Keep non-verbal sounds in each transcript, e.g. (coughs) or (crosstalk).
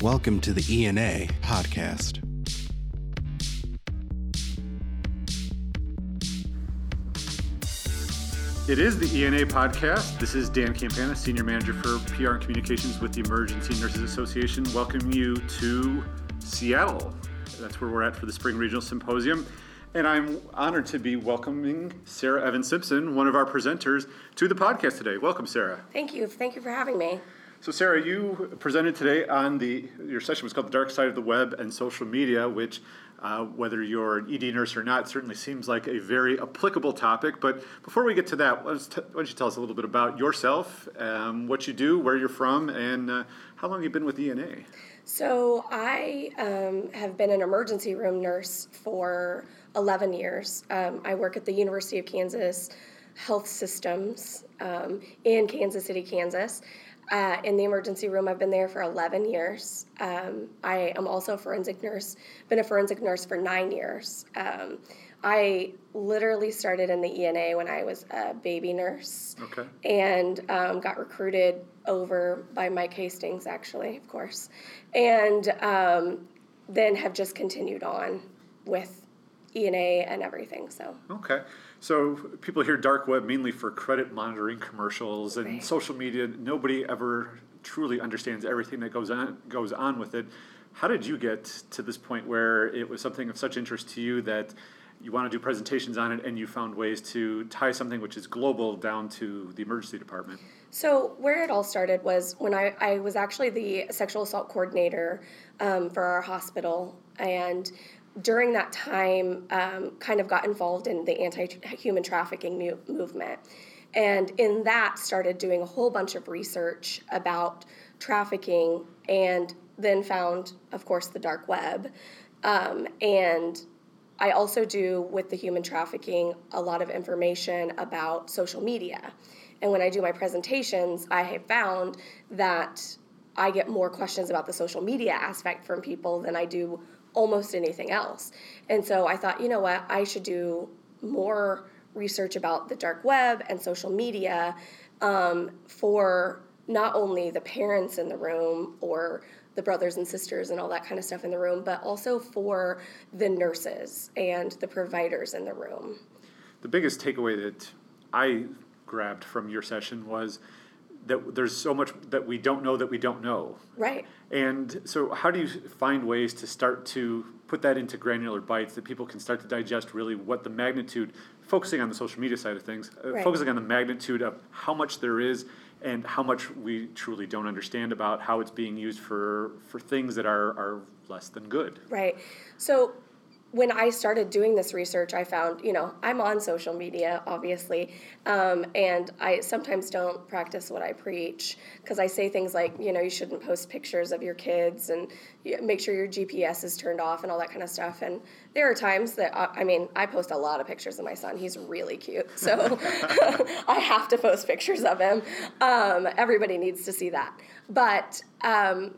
Welcome to the ENA podcast. It is the ENA podcast. This is Dan Campana, Senior Manager for PR and Communications with the Emergency Nurses Association. Welcome you to Seattle. That's where we're at for the Spring Regional Symposium. And I'm honored to be welcoming Sarah Evans Simpson, one of our presenters, to the podcast today. Welcome, Sarah. Thank you. Thank you for having me. So, Sarah, you presented today on the your session was called "The Dark Side of the Web and Social Media," which, uh, whether you're an ED nurse or not, certainly seems like a very applicable topic. But before we get to that, why don't you tell us a little bit about yourself, um, what you do, where you're from, and uh, how long you've been with ENA? So, I um, have been an emergency room nurse for 11 years. Um, I work at the University of Kansas Health Systems um, in Kansas City, Kansas uh, in the emergency room. I've been there for 11 years. Um, I am also a forensic nurse, been a forensic nurse for nine years. Um, I literally started in the ENA when I was a baby nurse. Okay. And um, got recruited over by Mike Hastings, actually, of course. And um, then have just continued on with ENA and everything. So. Okay. So people hear dark web mainly for credit monitoring commercials and Right. social media. Nobody ever truly understands everything that goes on goes on with it. How did you get to this point where it was something of such interest to you that you want to do presentations on it and you found ways to tie something which is global down to the emergency department? So where it all started was when I, I was actually the sexual assault coordinator um, for our hospital, and during that time, um, kind of got involved in the anti-human trafficking mu- movement, and in that started doing a whole bunch of research about trafficking, and then found, of course, the dark web, um, and I also do with the human trafficking a lot of information about social media. And when I do my presentations, I have found that I get more questions about the social media aspect from people than I do almost anything else. And so I thought, you know what, I should do more research about the dark web and social media um, for not only the parents in the room or the brothers and sisters and all that kind of stuff in the room, but also for the nurses and the providers in the room. The biggest takeaway that I grabbed from your session was that there's so much that we don't know that we don't know. Right. And so, how do you find ways to start to put that into granular bites that people can start to digest really what the magnitude, focusing on the social media side of things, uh, focusing on the magnitude of how much there is and how much we truly don't understand about how it's being used for, for things that are, are less than good? Right. So when I started doing this research, I found, you know, I'm on social media, obviously, um, and I sometimes don't practice what I preach because I say things like, you know, you shouldn't post pictures of your kids and make sure your GPS is turned off and all that kind of stuff. And there are times that, I, I mean, I post a lot of pictures of my son. He's really cute. (laughs) So (laughs) I have to post pictures of him. Um, everybody needs to see that. But um,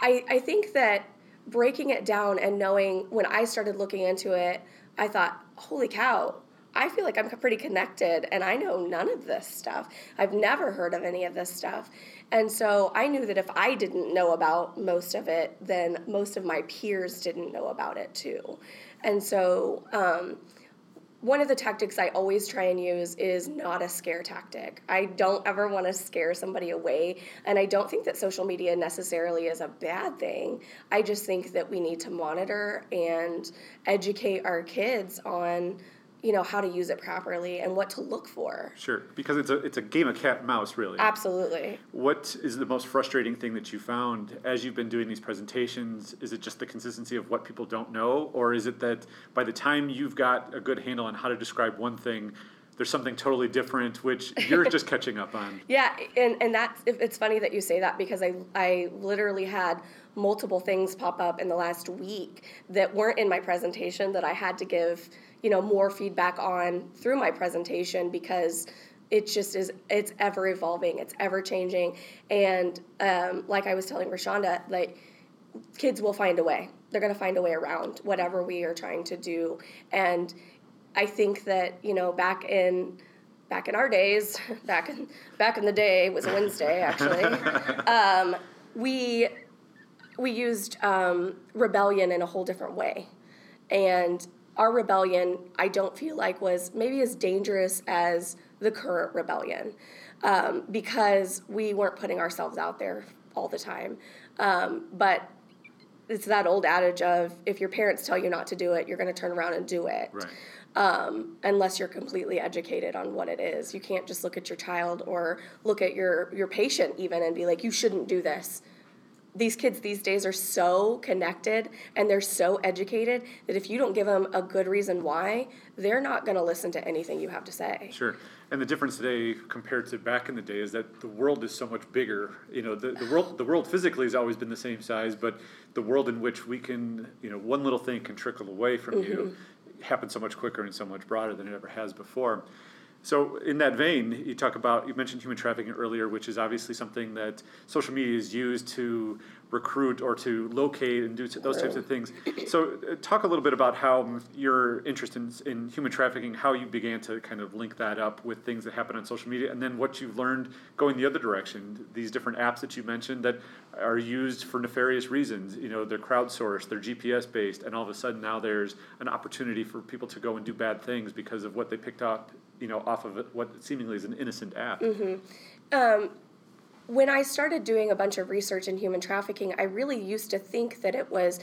I, I think that breaking it down and knowing when I started looking into it, I thought, holy cow, I feel like I'm pretty connected and I know none of this stuff. I've never heard of any of this stuff. And so I knew that if I didn't know about most of it, then most of my peers didn't know about it too. And so, um, one of the tactics I always try and use is not a scare tactic. I don't ever want to scare somebody away, and I don't think that social media necessarily is a bad thing. I just think that we need to monitor and educate our kids on, you know, how to use it properly and what to look for. Sure, because it's a, it's a game of cat and mouse, really. Absolutely. What is the most frustrating thing that you found as you've been doing these presentations? Is it just the consistency of what people don't know, or is it that by the time you've got a good handle on how to describe one thing, there's something totally different which you're (laughs) just catching up on? Yeah, and and that's it's funny that you say that because I I literally had multiple things pop up in the last week that weren't in my presentation that I had to give you know more feedback on through my presentation because it just is it's ever evolving it's ever changing. And um, like i was telling rashonda like kids will find a way. They're going to find a way around whatever we are trying to do. And i think that you know back in back in our days (laughs) back in back in the day it was a wednesday actually. (laughs) Um, we we used um, rebellion in a whole different way. And our rebellion, I don't feel like was maybe as dangerous as the current rebellion um, because we weren't putting ourselves out there all the time. Um, but it's that old adage of if your parents tell you not to do it, you're going to turn around and do it. Right. Um, unless you're completely educated on what it is, you can't just look at your child or look at your your patient even and be like, you shouldn't do this these kids these days are so connected and they're so educated that if you don't give them a good reason why, they're not going to listen to anything you have to say. Sure. And the difference today compared to back in the day is that the world is so much bigger. You know, the, the world the world physically has always been the same size, but the world in which we can, you know, one little thing can trickle away from mm-hmm. you happens so much quicker and so much broader than it ever has before. So, in that vein, you talk about, you mentioned human trafficking earlier, which is obviously something that social media is used to recruit or to locate and do those types of things. So, uh, talk a little bit about how your interest in, in human trafficking, how you began to kind of link that up with things that happen on social media, and then what you've learned going the other direction. These different apps that you mentioned that are used for nefarious reasons. You know, they're crowdsourced, they're GPS based, and all of a sudden now there's an opportunity for people to go and do bad things because of what they picked up you know, off of what seemingly is an innocent app. Mm-hmm. Um, when I started doing a bunch of research in human trafficking, I really used to think that it was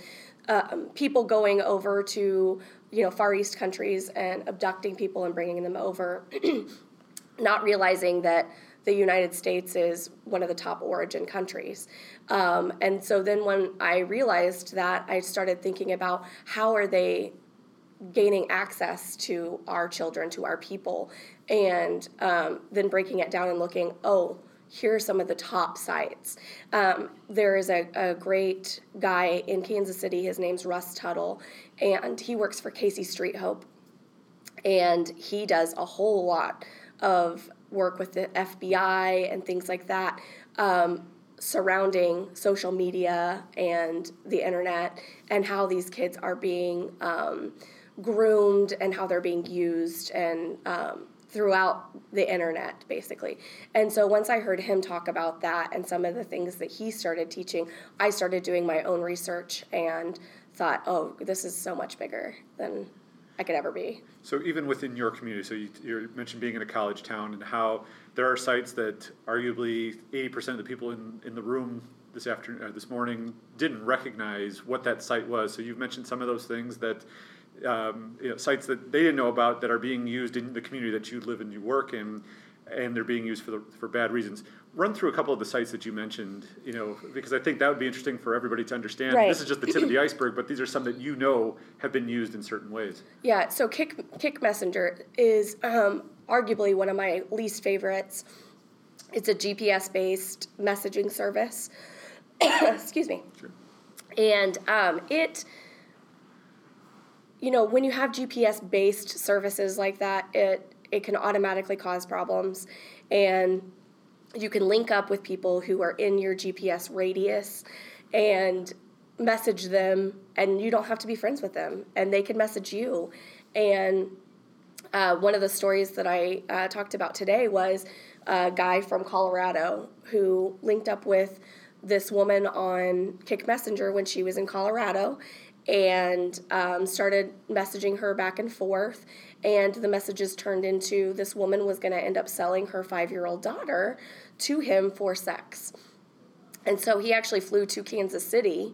um, people going over to you know Far East countries and abducting people and bringing them over, (clears throat) not realizing that the United States is one of the top origin countries. Um, and so then when I realized that, I started thinking about how are they gaining access to our children, to our people, and um, then breaking it down and looking, oh, here are some of the top sites. Um, there is a, a, great guy in Kansas City, his name's Russ Tuttle, and he works for Casey Street Hope. And he does a whole lot of work with the FBI and things like that. Um, surrounding social media and the internet and how these kids are being um, groomed and how they're being used and um, throughout the internet basically. And so once i heard him talk about that and some of the things that he started teaching i started doing my own research and thought oh this is so much bigger than i could ever be. So even within your community so you, you mentioned being in a college town and how there are sites that arguably 80% of the people in, in the room this afternoon this morning didn't recognize what that site was. So you've mentioned some of those things that um, you know, sites that they didn't know about that are being used in the community that you live and you work in, and they're being used for the, for bad reasons. Run through a couple of the sites that you mentioned, you know, because I think that would be interesting for everybody to understand. Right. This is just the tip of the iceberg, but these are some that you know have been used in certain ways. Yeah. So Kick, Kik Messenger is um, arguably one of my least favorites. It's a GPS based messaging service. (coughs) Excuse me. Sure. And um, it you know, when you have GPS based services like that, it it can automatically cause problems. And you can link up with people who are in your GPS radius and message them and you don't have to be friends with them and they can message you. And uh, one of the stories that I uh, talked about today was a guy from Colorado who linked up with this woman on Kik Messenger when she was in Colorado and um, started messaging her back and forth. And the messages turned into this woman was going to end up selling her five year old daughter to him for sex. And so he actually flew to Kansas City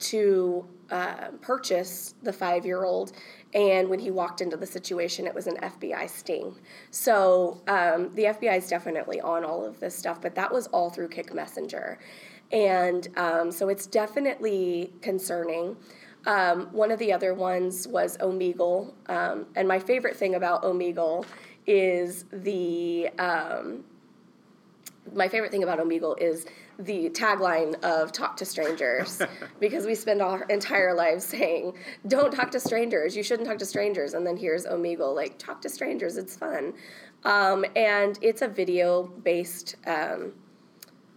to uh, purchase the five year old. And when he walked into the situation, it was an FBI sting. So um, the FBI is definitely on all of this stuff, but that was all through Kik Messenger. And um, so it's definitely concerning. Um, one of the other ones was Omegle. Um, and my favorite thing about Omegle is the. Um, my favorite thing about Omegle is the tagline of talk to strangers (laughs) because we spend our entire lives saying don't talk to strangers you shouldn't talk to strangers and then here's omegle like talk to strangers it's fun um, and it's a video based um,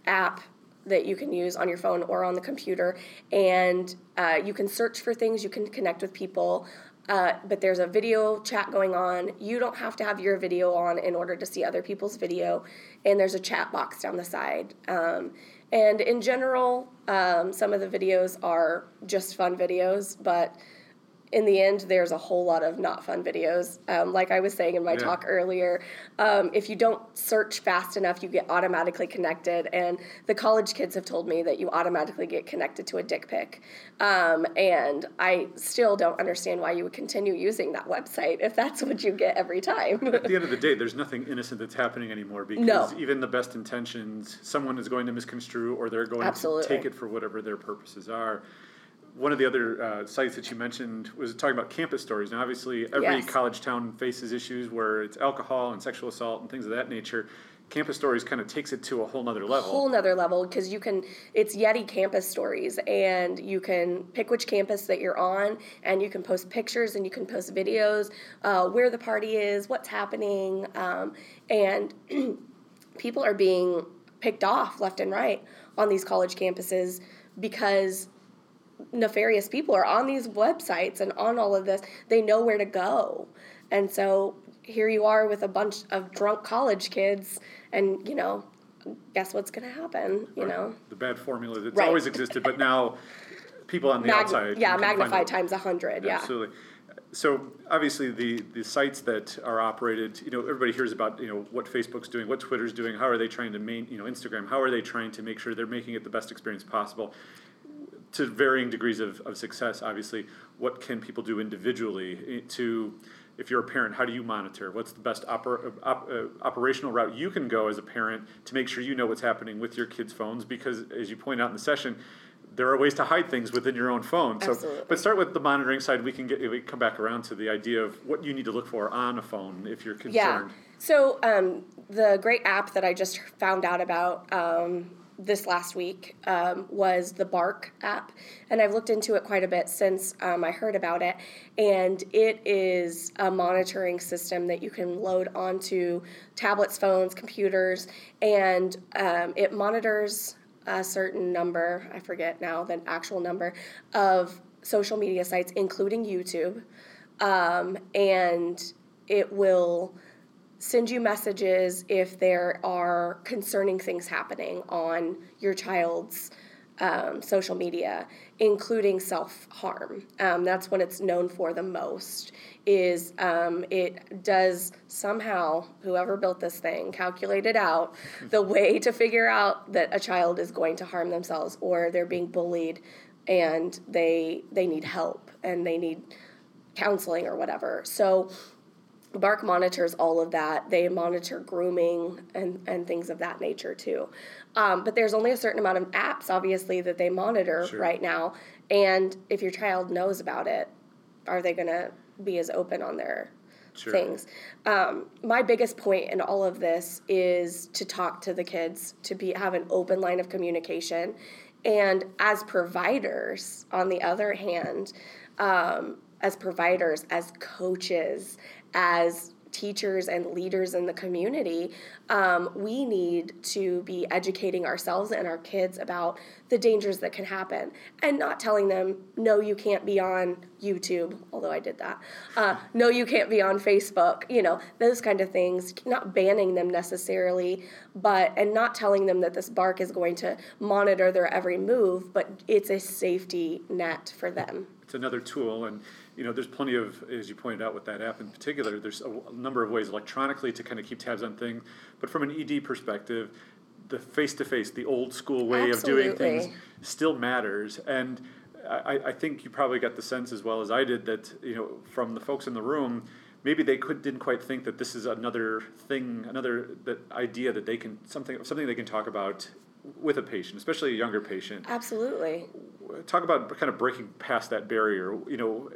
app that you can use on your phone or on the computer. And uh, you can search for things, you can connect with people. Uh, but there's a video chat going on. You don't have to have your video on in order to see other people's video. And there's a chat box down the side. Um, And in general, um, some of the videos are just fun videos, but in the end, there's a whole lot of not fun videos. Um, like I was saying in my Yeah. talk earlier, um, if you don't search fast enough, you get automatically connected. And the college kids have told me that you automatically get connected to a dick pic. Um, and I still don't understand why you would continue using that website if that's what you get every time. At the end of the day, there's nothing innocent that's happening anymore because No. even the best intentions, someone is going to misconstrue or they're going Absolutely. to take it for whatever their purposes are. One of the other uh, sites that you mentioned was talking about campus stories. Now, obviously, every Yes. college town faces issues where it's alcohol and sexual assault and things of that nature. Campus stories kind of takes it to a whole nother level. whole nother level because you can it's yeti campus stories and you can pick which campus that you're on and you can post pictures and you can post videos uh, where the party is what's happening um, and (clears throat) people are being picked off left and right on these college campuses because nefarious people are on these websites and on all of this they know where to go and so here you are with a bunch of drunk college kids and you know guess what's going to happen you know the bad formula that's Right. always existed, but now people on the Mag- outside. yeah can- can find magnified times a 100 yeah Absolutely. So obviously the the sites that are operated, you know, everybody hears about you know what Facebook's doing, what Twitter's doing, how are they trying to main, you know, Instagram, how are they trying to make sure they're making it the best experience possible. To varying degrees of, of success, obviously, what can people do individually to, if you're a parent, how do you monitor? What's the best oper, op, uh, operational route you can go as a parent to make sure you know what's happening with your kids' phones? Because as you point out in the session, there are ways to hide things within your own phone. So, Absolutely. but start with the monitoring side. We can get we come back around to the idea of what you need to look for on a phone if you're concerned. Yeah. So um, the great app that I just found out about um, this last week um, was the Bark app, and I've looked into it quite a bit since um, I heard about it. And it is a monitoring system that you can load onto tablets, phones, computers, and um, it monitors a certain number. I forget now the actual number of social media sites, including YouTube um, and it will send you messages if there are concerning things happening on your child's um, social media, including self harm. Um, that's what it's known for the most. Is um, it does somehow whoever built this thing calculated out the way to figure out that a child is going to harm themselves or they're being bullied and they they need help and they need counseling or whatever. So Bark monitors all of that. They monitor grooming and, and things of that nature too. Um, but there's only a certain amount of apps, obviously, that they monitor Sure. right now. And if your child knows about it, are they going to be as open on their Sure. things? Um, my biggest point in all of this is to talk to the kids, to be have an open line of communication. And as providers, on the other hand, um, as providers, as coaches, as teachers and leaders in the community, um, we need to be educating ourselves and our kids about the dangers that can happen and not telling them, no, you can't be on YouTube, although I did that. Uh, no, you can't be on Facebook, you know, those kind of things, not banning them necessarily, but, and not telling them that this bark is going to monitor their every move, but it's a safety net for them. it's another tool and you know there's plenty of as you pointed out with that app in particular there's a, a number of ways electronically to kind of keep tabs on things but from an ed perspective the face-to-face the old school way of doing things still matters and I, I think you probably got the sense as well as i did that you know from the folks in the room maybe they could didn't quite think that this is another thing another that idea that they can something something they can talk about with a patient especially a younger patient Absolutely. talk about kind of breaking past that barrier. You know,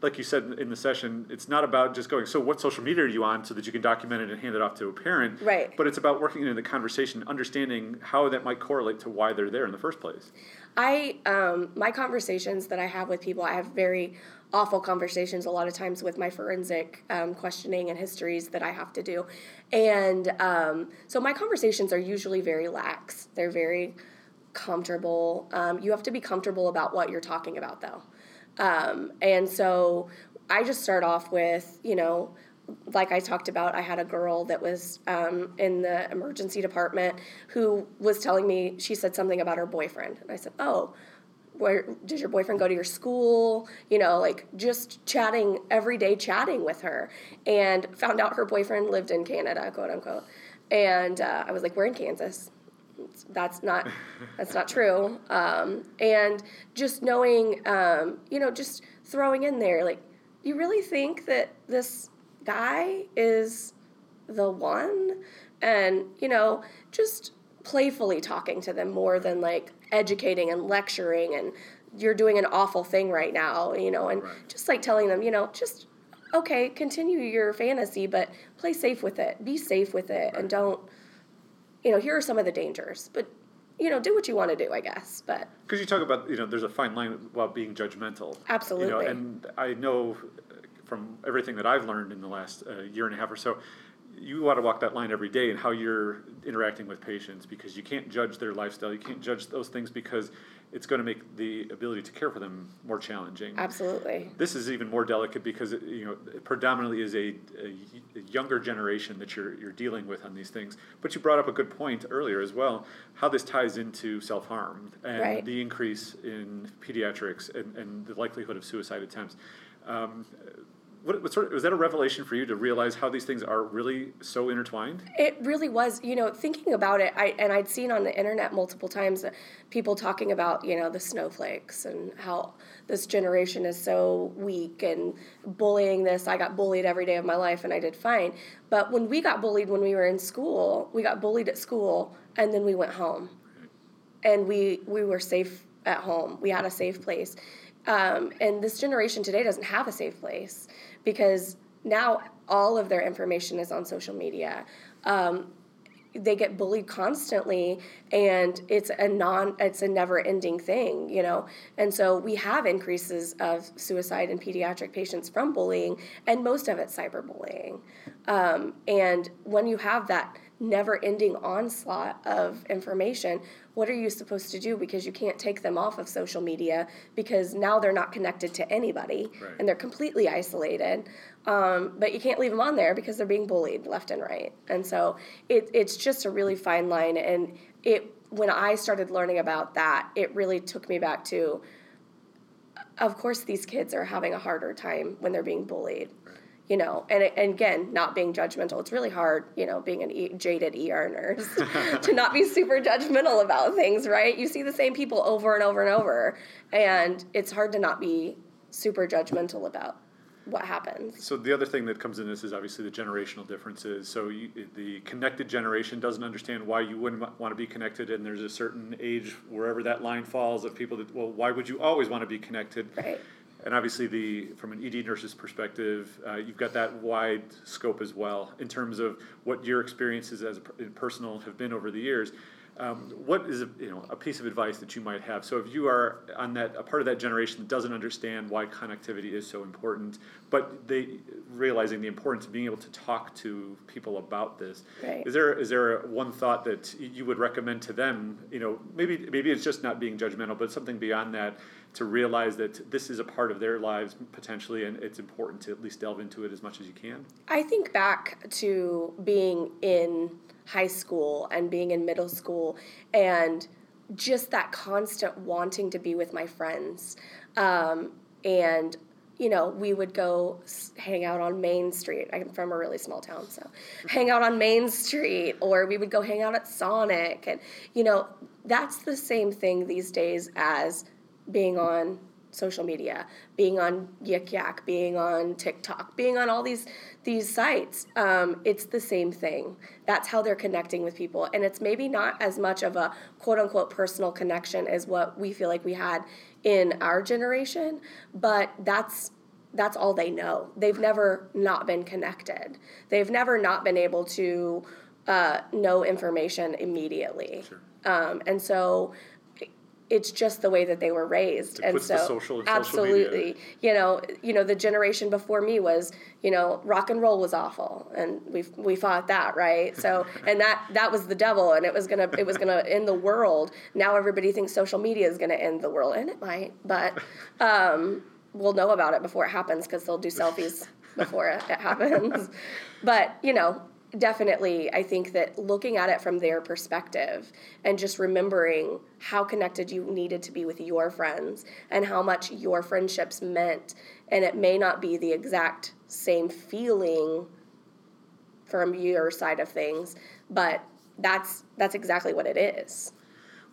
like you said in the session, it's not about just going, so what social media are you on so that you can document it and hand it off to a parent. Right. But it's about working into the conversation, understanding how that might correlate to why they're there in the first place. I um, my conversations that I have with people, I have very awful conversations a lot of times with my forensic um, questioning and histories that I have to do, and um, so my conversations are usually very lax. They're very comfortable. Um, you have to be comfortable about what you're talking about, though, um, and so I just start off with you know like I talked about, I had a girl that was um, in the emergency department who was telling me, she said something about her boyfriend. And I said, Oh, where does your boyfriend go to your school? You know, like just chatting every day, chatting with her, and found out her boyfriend lived in Canada, quote unquote. And uh, I was like, We're in Kansas. That's not that's not true. Um, and just knowing, um, you know, just throwing in there, like, you really think that this guy is the one and you know just playfully talking to them more than like educating and lecturing and you're doing an awful thing right now you know and right. just like telling them you know just okay continue your fantasy but play safe with it be safe with it right. and don't you know here are some of the dangers but you know do what you want to do i guess but because you talk about you know there's a fine line about being judgmental absolutely you know and i know from everything that I've learned in the last uh, year and a half or so, you want to walk that line every day in how you're interacting with patients because you can't judge their lifestyle. You can't judge those things because it's going to make the ability to care for them more challenging. Absolutely. This is even more delicate because it, you know it predominantly is a, a, younger generation that you're you're dealing with on these things. But you brought up a good point earlier as well, how this ties into self harm and right. the increase in pediatrics and, and the likelihood of suicide attempts. Um, what, what, sort of, was that a revelation for you to realize how these things are really so intertwined? It really was. You know, thinking about it, I and I'd seen on the internet multiple times uh, people talking about you know the snowflakes and how this generation is so weak and bullying this. I got bullied every day of my life and I did fine. But when we got bullied when we were in school, we got bullied at school and then we went home, and we we were safe at home. We had a safe place. Um, and this generation today doesn't have a safe place because now all of their information is on social media. Um, they get bullied constantly and it's a non it's a never ending thing you know and so we have increases of suicide in pediatric patients from bullying and most of it cyberbullying um, and when you have that never ending onslaught of information what are you supposed to do because you can't take them off of social media because now they're not connected to anybody right. and they're completely isolated. Um, but you can't leave them on there because they're being bullied left and right. And so it, it's just a really fine line. And it when i started learning about that it really took me back to of course these kids are having a harder time when they're being bullied you know, and, and again, not being judgmental. It's really hard, you know, being an e- jaded ER nurse (laughs) to not be super judgmental about things, right? You see the same people over and over and over, and it's hard to not be super judgmental about what happens. So the other thing that comes in this is obviously the generational differences. So you, the connected generation doesn't understand why you wouldn't want to be connected, and there's a certain age wherever that line falls of people that well, why would you always want to be connected? Right and obviously the from an ED nurse's perspective, uh, you've got that wide scope as well in terms of what your experiences as a personal have been over the years. Um, what is a, you know a piece of advice that you might have? So if you are on that a part of that generation that doesn't understand why connectivity is so important, but they realizing the importance of being able to talk to people about this, right. is there is there one thought that you would recommend to them? You know, maybe maybe it's just not being judgmental, but something beyond that to realize that this is a part of their lives potentially, and it's important to at least delve into it as much as you can. I think back to being in high school and being in middle school and just that constant wanting to be with my friends. Um, and, you know, we would go hang out on Main Street. I'm from a really small town, so hang out on Main Street, or we would go hang out at Sonic. And, you know, that's the same thing these days as being on social media, being on Yik Yak, being on TikTok, being on all these these sites. Um, it's the same thing. That's how they're connecting with people, and it's maybe not as much of a quote unquote personal connection as what we feel like we had in our generation, but that's that's all they know. They've never not been connected. They've never not been able to uh, know information immediately. Sure. Um, and so it's just the way that they were raised. It and so social, absolutely social you know you know the generation before me was you know rock and roll was awful and we we fought that right? So (laughs) and that that was the devil and it was gonna it was gonna end the world. Now everybody thinks social media is gonna end the world and it might but um, we'll know about it before it happens because they'll do selfies (laughs) before it, it happens. But, you know, definitely, I think that looking at it from their perspective and just remembering how connected you needed to be with your friends and how much your friendships meant. And it may not be the exact same feeling from your side of things, but that's that's exactly what it is.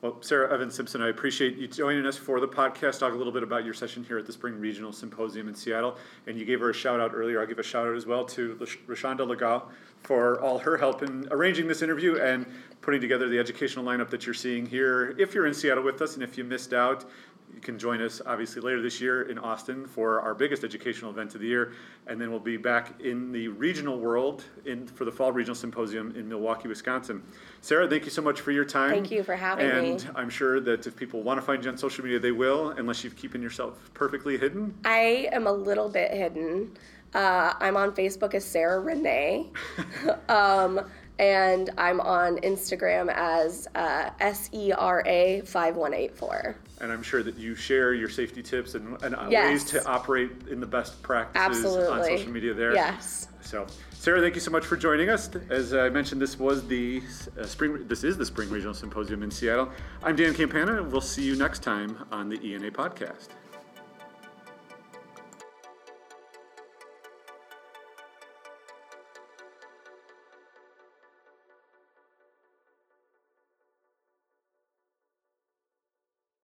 Well, Sarah Evans Simpson, I appreciate you joining us for the podcast. Talk a little bit about your session here at the Spring Regional Symposium in Seattle. And you gave her a shout out earlier. I'll give a shout out as well to Rashonda Legal for all her help in arranging this interview and putting together the educational lineup that you're seeing here. If you're in Seattle with us and if you missed out, you can join us obviously later this year in Austin for our biggest educational event of the year, and then we'll be back in the regional world in for the Fall Regional Symposium in Milwaukee, Wisconsin. Sarah, thank you so much for your time. Thank you for having and me. And I'm sure that if people want to find you on social media, they will, unless you've keeping yourself perfectly hidden. I am a little bit hidden. Uh, I'm on Facebook as Sarah Renee. (laughs) um, and I'm on Instagram as uh, S E R A 5184. And I'm sure that you share your safety tips and, and yes. ways to operate in the best practices Absolutely. on social media there. Yes. So, Sarah, thank you so much for joining us. As I mentioned, this was the uh, spring. This is the Spring Regional Symposium in Seattle. I'm Dan Campana. We'll see you next time on the ENA podcast.